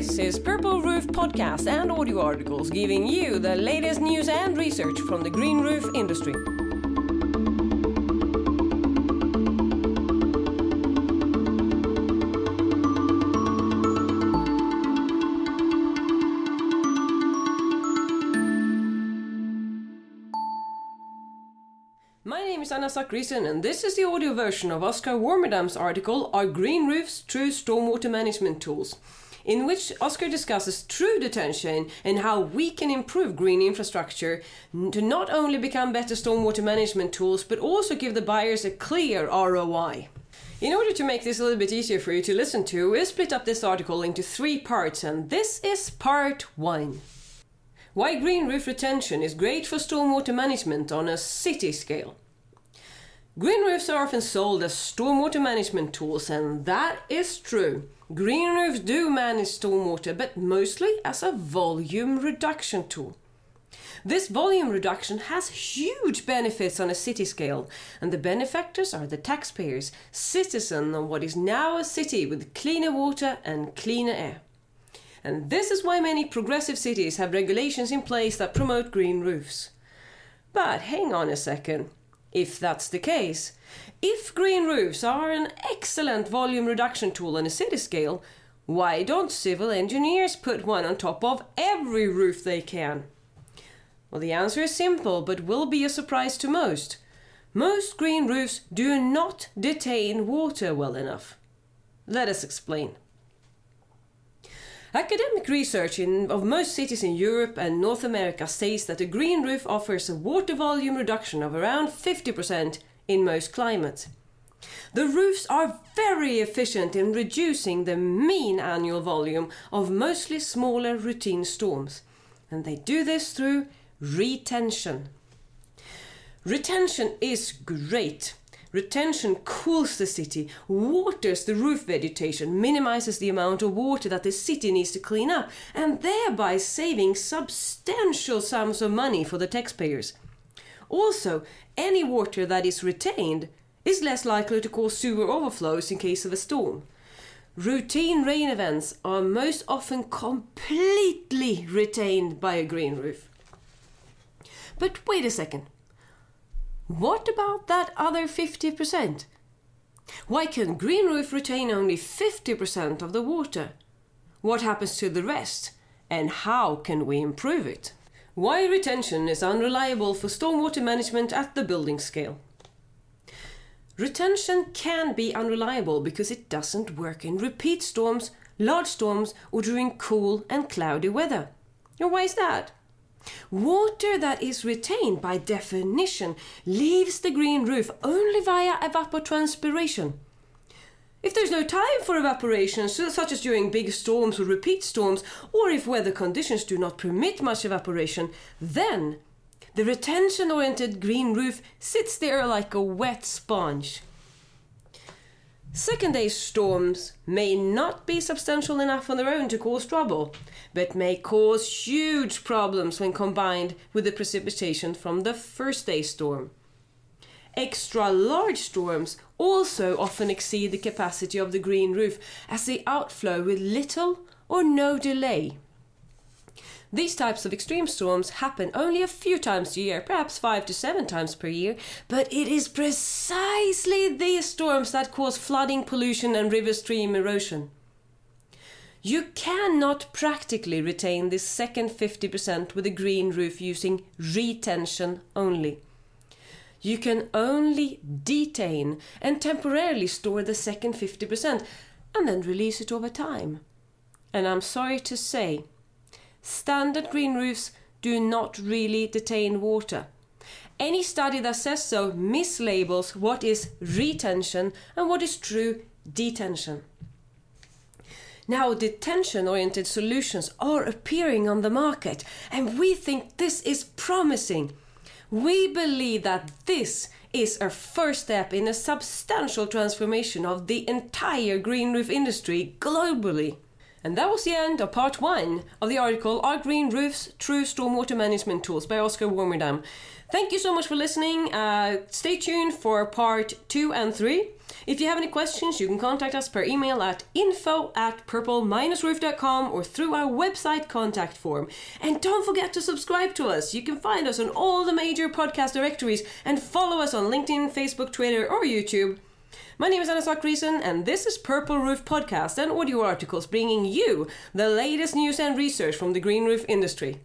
This is Purple Roof Podcast and audio articles giving you the latest news and research from the green roof industry. My name is Anna Zakrisson, and this is the audio version of Oscar Warmerdam's article Are Green Roofs True Stormwater Management Tools? In which Oscar discusses true detention and how we can improve green infrastructure to not only become better stormwater management tools but also give the buyers a clear ROI. In order to make this a little bit easier for you to listen to, we'll split up this article into three parts, and this is part one. Why green roof retention is great for stormwater management on a city scale. Green roofs are often sold as stormwater management tools, and that is true. Green roofs do manage stormwater, but mostly as a volume reduction tool. This volume reduction has huge benefits on a city scale, and the benefactors are the taxpayers, citizens of what is now a city with cleaner water and cleaner air. And this is why many progressive cities have regulations in place that promote green roofs. But hang on a second. If that's the case, if green roofs are an excellent volume reduction tool on a city scale, why don't civil engineers put one on top of every roof they can? Well, the answer is simple, but will be a surprise to most. Most green roofs do not detain water well enough. Let us explain. Academic research in, of most cities in Europe and North America states that a green roof offers a water volume reduction of around 50% in most climates. The roofs are very efficient in reducing the mean annual volume of mostly smaller routine storms, and they do this through retention. Retention is great Retention cools the city, waters the roof vegetation, minimizes the amount of water that the city needs to clean up, and thereby saving substantial sums of money for the taxpayers. Also, any water that is retained is less likely to cause sewer overflows in case of a storm. Routine rain events are most often completely retained by a green roof. But wait a second. What about that other 50%? Why can green roof retain only 50% of the water? What happens to the rest? And how can we improve it? Why retention is unreliable for stormwater management at the building scale. Retention can be unreliable because it doesn't work in repeat storms, large storms, or during cool and cloudy weather. Why is that? Water that is retained by definition leaves the green roof only via evapotranspiration. If there's no time for evaporation, such as during big storms or repeat storms, or if weather conditions do not permit much evaporation, then the retention oriented green roof sits there like a wet sponge. Second day storms may not be substantial enough on their own to cause trouble, but may cause huge problems when combined with the precipitation from the first day storm. Extra large storms also often exceed the capacity of the green roof as they outflow with little or no delay. These types of extreme storms happen only a few times a year, perhaps five to seven times per year, but it is precisely these storms that cause flooding, pollution, and river stream erosion. You cannot practically retain this second 50% with a green roof using retention only. You can only detain and temporarily store the second 50% and then release it over time. And I'm sorry to say, standard green roofs do not really detain water. Any study that says so mislabels what is retention and what is true detention. Now, detention oriented solutions are appearing on the market, and we think this is promising. We believe that this is a first step in a substantial transformation of the entire green roof industry globally. And that was the end of part one of the article Are Green Roofs True Stormwater Management Tools by Oscar Warmerdam. Thank you so much for listening. Uh, stay tuned for part two and three. If you have any questions, you can contact us per email at info at purple-roof.com or through our website contact form. And don't forget to subscribe to us. You can find us on all the major podcast directories and follow us on LinkedIn, Facebook, Twitter, or YouTube. My name is Anna Zakrisson, and this is Purple Roof Podcast and audio articles bringing you the latest news and research from the green roof industry.